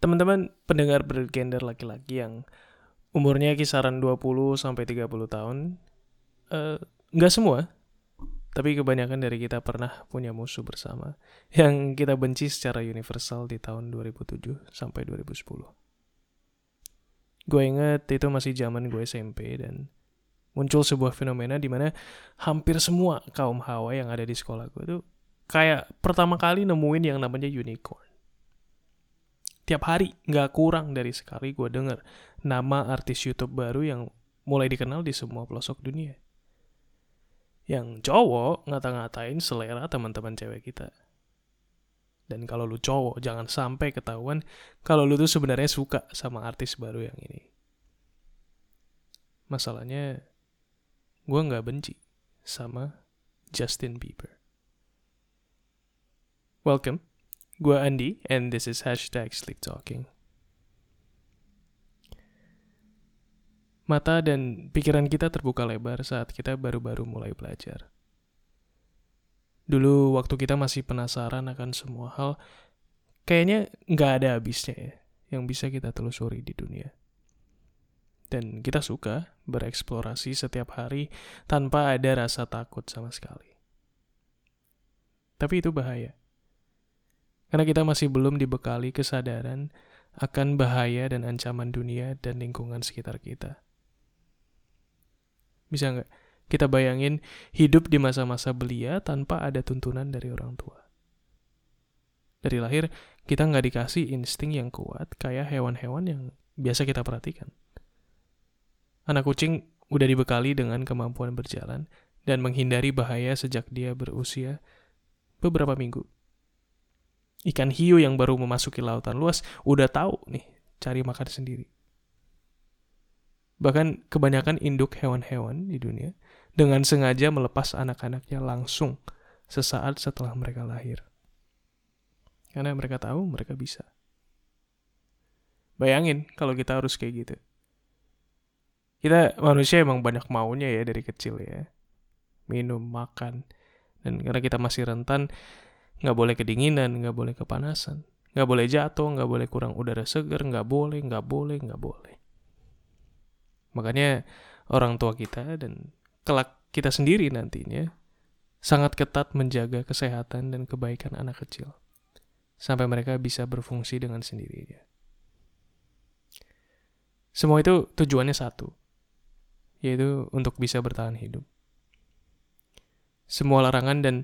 teman-teman pendengar bergender laki-laki yang umurnya kisaran 20 sampai 30 tahun eh, nggak semua tapi kebanyakan dari kita pernah punya musuh bersama yang kita benci secara universal di tahun 2007 sampai 2010. Gue inget itu masih zaman gue SMP dan muncul sebuah fenomena di mana hampir semua kaum hawa yang ada di sekolah gue tuh kayak pertama kali nemuin yang namanya unicorn. Tiap hari nggak kurang dari sekali gue denger nama artis YouTube baru yang mulai dikenal di semua pelosok dunia yang cowok ngata-ngatain selera teman-teman cewek kita. Dan kalau lu cowok, jangan sampai ketahuan kalau lu tuh sebenarnya suka sama artis baru yang ini. Masalahnya, gue nggak benci sama Justin Bieber. Welcome, gue Andi, and this is hashtag Sleep Talking. Mata dan pikiran kita terbuka lebar saat kita baru-baru mulai belajar. Dulu waktu kita masih penasaran akan semua hal, kayaknya nggak ada habisnya ya yang bisa kita telusuri di dunia. Dan kita suka bereksplorasi setiap hari tanpa ada rasa takut sama sekali. Tapi itu bahaya. Karena kita masih belum dibekali kesadaran akan bahaya dan ancaman dunia dan lingkungan sekitar kita. Bisa nggak? Kita bayangin hidup di masa-masa belia tanpa ada tuntunan dari orang tua. Dari lahir, kita nggak dikasih insting yang kuat kayak hewan-hewan yang biasa kita perhatikan. Anak kucing udah dibekali dengan kemampuan berjalan dan menghindari bahaya sejak dia berusia beberapa minggu. Ikan hiu yang baru memasuki lautan luas udah tahu nih cari makan sendiri. Bahkan kebanyakan induk hewan-hewan di dunia dengan sengaja melepas anak-anaknya langsung sesaat setelah mereka lahir. Karena mereka tahu mereka bisa. Bayangin kalau kita harus kayak gitu. Kita manusia emang banyak maunya ya dari kecil ya. Minum, makan. Dan karena kita masih rentan, nggak boleh kedinginan, nggak boleh kepanasan. Nggak boleh jatuh, nggak boleh kurang udara segar, nggak boleh, nggak boleh, nggak boleh. Makanya orang tua kita dan kelak kita sendiri nantinya sangat ketat menjaga kesehatan dan kebaikan anak kecil sampai mereka bisa berfungsi dengan sendirinya. Semua itu tujuannya satu, yaitu untuk bisa bertahan hidup. Semua larangan dan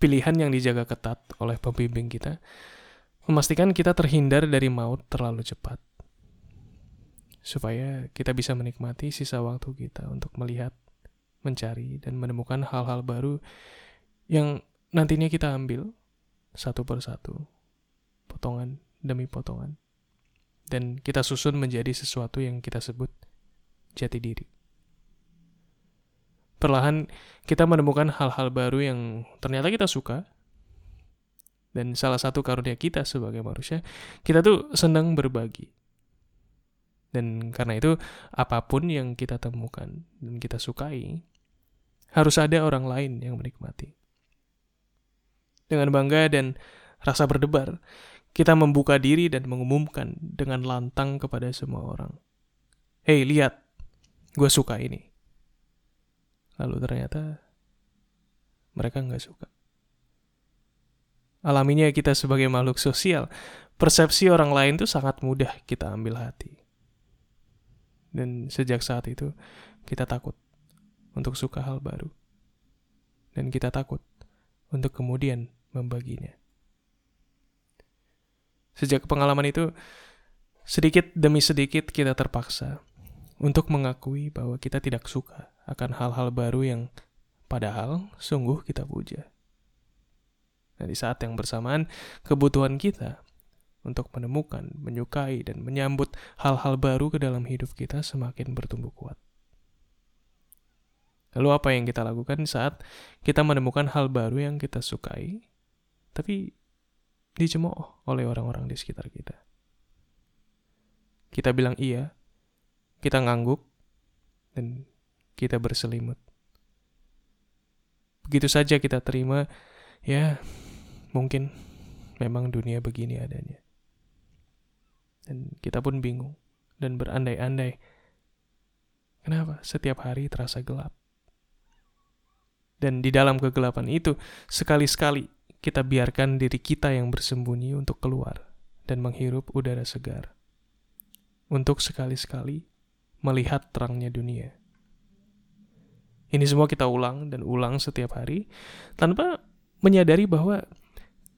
pilihan yang dijaga ketat oleh pembimbing kita memastikan kita terhindar dari maut terlalu cepat supaya kita bisa menikmati sisa waktu kita untuk melihat, mencari, dan menemukan hal-hal baru yang nantinya kita ambil satu persatu, potongan demi potongan, dan kita susun menjadi sesuatu yang kita sebut jati diri. Perlahan kita menemukan hal-hal baru yang ternyata kita suka, dan salah satu karunia kita sebagai manusia, kita tuh senang berbagi dan karena itu, apa pun yang kita temukan dan kita sukai, harus ada orang lain yang menikmati. Dengan bangga dan rasa berdebar, kita membuka diri dan mengumumkan dengan lantang kepada semua orang. Hei, lihat, gue suka ini. Lalu ternyata mereka nggak suka. Alaminya kita sebagai makhluk sosial, persepsi orang lain itu sangat mudah kita ambil hati. Dan sejak saat itu, kita takut untuk suka hal baru. Dan kita takut untuk kemudian membaginya. Sejak pengalaman itu, sedikit demi sedikit kita terpaksa untuk mengakui bahwa kita tidak suka akan hal-hal baru yang padahal sungguh kita puja. Dan di saat yang bersamaan, kebutuhan kita untuk menemukan, menyukai, dan menyambut hal-hal baru ke dalam hidup kita semakin bertumbuh kuat. Lalu apa yang kita lakukan saat kita menemukan hal baru yang kita sukai, tapi dicemooh oleh orang-orang di sekitar kita? Kita bilang iya, kita ngangguk, dan kita berselimut. Begitu saja kita terima, ya mungkin memang dunia begini adanya. Dan kita pun bingung dan berandai-andai. Kenapa setiap hari terasa gelap? Dan di dalam kegelapan itu, sekali-sekali kita biarkan diri kita yang bersembunyi untuk keluar dan menghirup udara segar. Untuk sekali-sekali melihat terangnya dunia. Ini semua kita ulang dan ulang setiap hari tanpa menyadari bahwa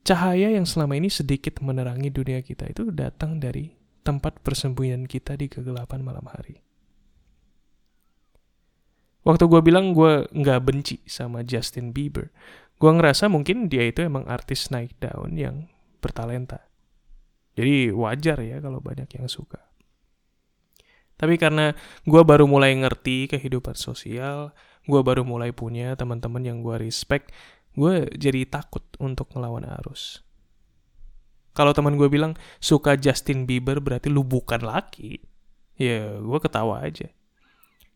cahaya yang selama ini sedikit menerangi dunia kita itu datang dari tempat persembunyian kita di kegelapan malam hari. Waktu gue bilang gue nggak benci sama Justin Bieber, gue ngerasa mungkin dia itu emang artis naik daun yang bertalenta. Jadi wajar ya kalau banyak yang suka. Tapi karena gue baru mulai ngerti kehidupan sosial, gue baru mulai punya teman-teman yang gue respect, gue jadi takut untuk ngelawan arus. Kalau teman gue bilang suka Justin Bieber berarti lu bukan laki, ya gue ketawa aja.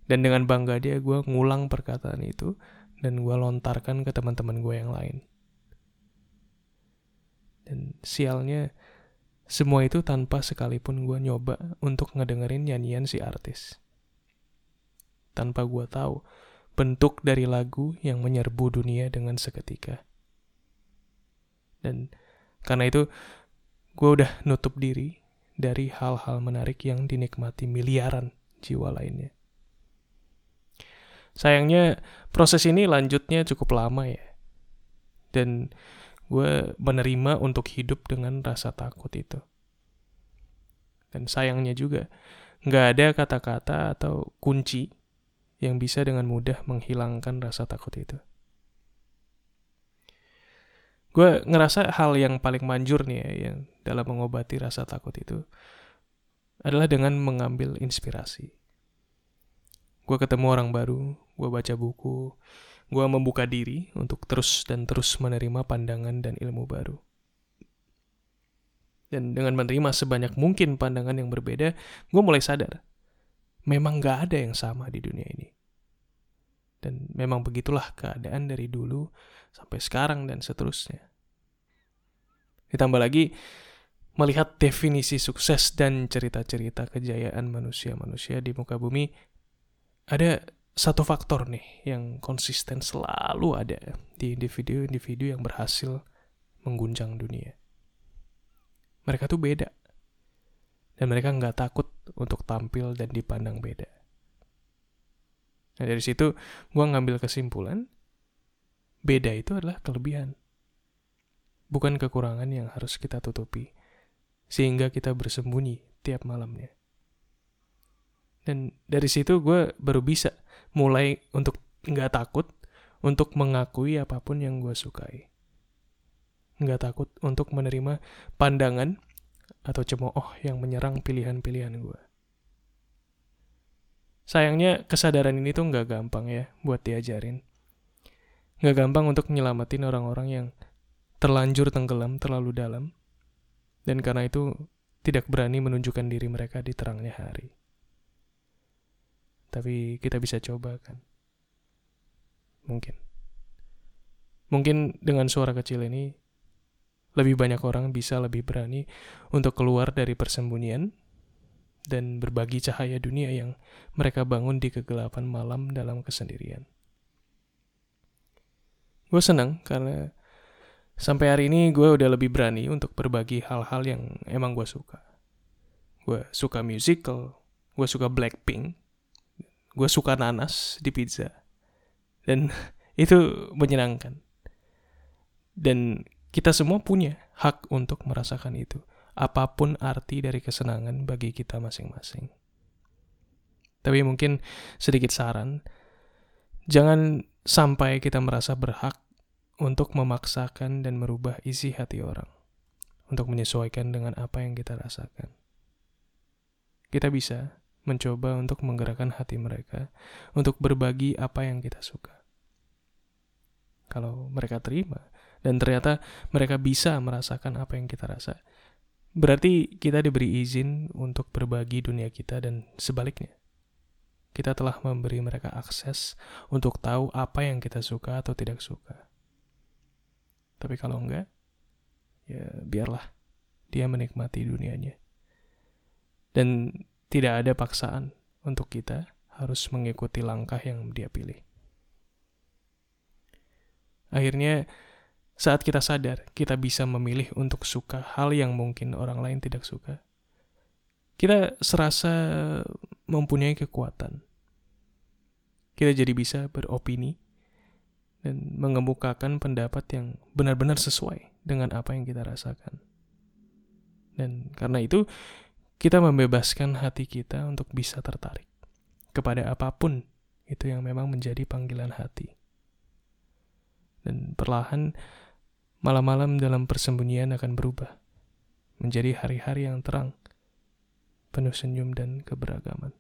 Dan dengan bangga dia gue ngulang perkataan itu dan gue lontarkan ke teman-teman gue yang lain. Dan sialnya semua itu tanpa sekalipun gue nyoba untuk ngedengerin nyanyian si artis. Tanpa gue tahu bentuk dari lagu yang menyerbu dunia dengan seketika. Dan karena itu gue udah nutup diri dari hal-hal menarik yang dinikmati miliaran jiwa lainnya. Sayangnya proses ini lanjutnya cukup lama ya. Dan gue menerima untuk hidup dengan rasa takut itu. Dan sayangnya juga, nggak ada kata-kata atau kunci yang bisa dengan mudah menghilangkan rasa takut itu. Gue ngerasa hal yang paling manjur nih ya, yang dalam mengobati rasa takut itu, adalah dengan mengambil inspirasi gue ketemu orang baru, gue baca buku, gue membuka diri untuk terus dan terus menerima pandangan dan ilmu baru. Dan dengan menerima sebanyak mungkin pandangan yang berbeda, gue mulai sadar, memang gak ada yang sama di dunia ini. Dan memang begitulah keadaan dari dulu sampai sekarang dan seterusnya. Ditambah lagi, melihat definisi sukses dan cerita-cerita kejayaan manusia-manusia di muka bumi ada satu faktor nih yang konsisten selalu ada di individu-individu yang berhasil mengguncang dunia. Mereka tuh beda. Dan mereka nggak takut untuk tampil dan dipandang beda. Nah dari situ gue ngambil kesimpulan, beda itu adalah kelebihan. Bukan kekurangan yang harus kita tutupi, sehingga kita bersembunyi tiap malamnya. Dan dari situ gue baru bisa mulai untuk nggak takut untuk mengakui apa pun yang gue sukai. Nggak takut untuk menerima pandangan atau cemooh yang menyerang pilihan-pilihan gue. Sayangnya kesadaran ini tuh nggak gampang ya buat diajarin. Nggak gampang untuk nyelamatin orang-orang yang terlanjur tenggelam terlalu dalam. Dan karena itu tidak berani menunjukkan diri mereka di terangnya hari tapi kita bisa coba kan mungkin mungkin dengan suara kecil ini lebih banyak orang bisa lebih berani untuk keluar dari persembunyian dan berbagi cahaya dunia yang mereka bangun di kegelapan malam dalam kesendirian. Gue senang karena sampai hari ini gue udah lebih berani untuk berbagi hal-hal yang emang gue suka. Gue suka musical, gue suka Blackpink, gue suka nanas di pizza. Dan itu menyenangkan. Dan kita semua punya hak untuk merasakan itu. Apa pun arti dari kesenangan bagi kita masing-masing. Tapi mungkin sedikit saran. Jangan sampai kita merasa berhak untuk memaksakan dan merubah isi hati orang. Untuk menyesuaikan dengan apa yang kita rasakan. Kita bisa mencoba untuk menggerakkan hati mereka untuk berbagi apa yang kita suka. Kalau mereka terima dan ternyata mereka bisa merasakan apa yang kita rasa, berarti kita diberi izin untuk berbagi dunia kita dan sebaliknya. Kita telah memberi mereka akses untuk tahu apa yang kita suka atau tidak suka. Tapi kalau enggak, ya biarlah dia menikmati dunianya. Dan tidak ada paksaan untuk kita harus mengikuti langkah yang dia pilih. Akhirnya, saat kita sadar, kita bisa memilih untuk suka hal yang mungkin orang lain tidak suka. Kita serasa mempunyai kekuatan. Kita jadi bisa beropini dan mengemukakan pendapat yang benar-benar sesuai dengan apa yang kita rasakan. Dan karena itu, kita membebaskan hati kita untuk bisa tertarik kepada apa pun itu yang memang menjadi panggilan hati. Dan perlahan, malam-malam dalam persembunyian akan berubah menjadi hari-hari yang terang, penuh senyum dan keberagaman.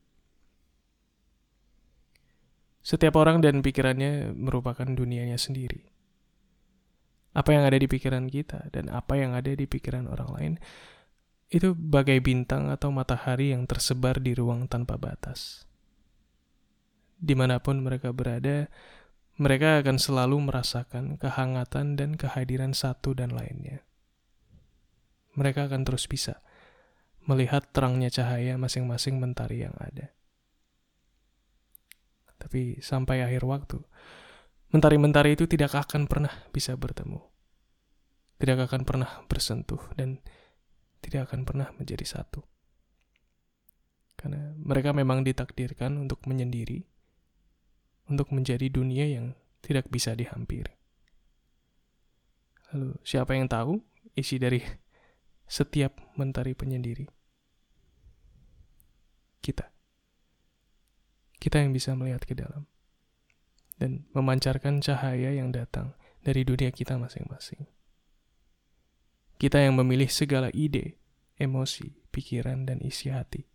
Setiap orang dan pikirannya merupakan dunianya sendiri. Apa yang ada di pikiran kita dan apa yang ada di pikiran orang lain itu bagai bintang atau matahari yang tersebar di ruang tanpa batas. Di mana pun mereka berada, mereka akan selalu merasakan kehangatan dan kehadiran satu dan lainnya. Mereka akan terus bisa melihat terangnya cahaya masing-masing mentari yang ada. Tapi sampai akhir waktu, mentari-mentari itu tidak akan pernah bisa bertemu. Tidak akan pernah bersentuh dan tidak akan pernah menjadi satu. Karena mereka memang ditakdirkan untuk menyendiri, untuk menjadi dunia yang tidak bisa dihampiri. Lalu, siapa yang tahu isi dari setiap mentari penyendiri? Kita kita yang bisa melihat ke dalam dan memancarkan cahaya yang datang dari dunia kita masing-masing. Kita yang memilih segala ide, emosi, pikiran, dan isi hati.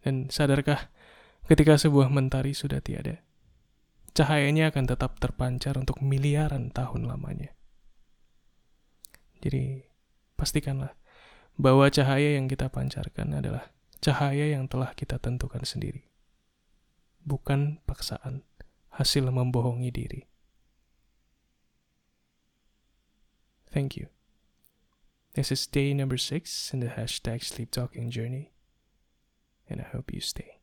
Dan sadarkah ketika sebuah mentari sudah tiada, cahayanya akan tetap terpancar untuk miliaran tahun lamanya. Jadi, pastikanlah bahwa cahaya yang kita pancarkan adalah cahaya yang telah kita tentukan sendiri, bukan paksaan hasil membohongi diri. Thank you. This is day number six in the hashtag sleep talking journey, and I hope you stay.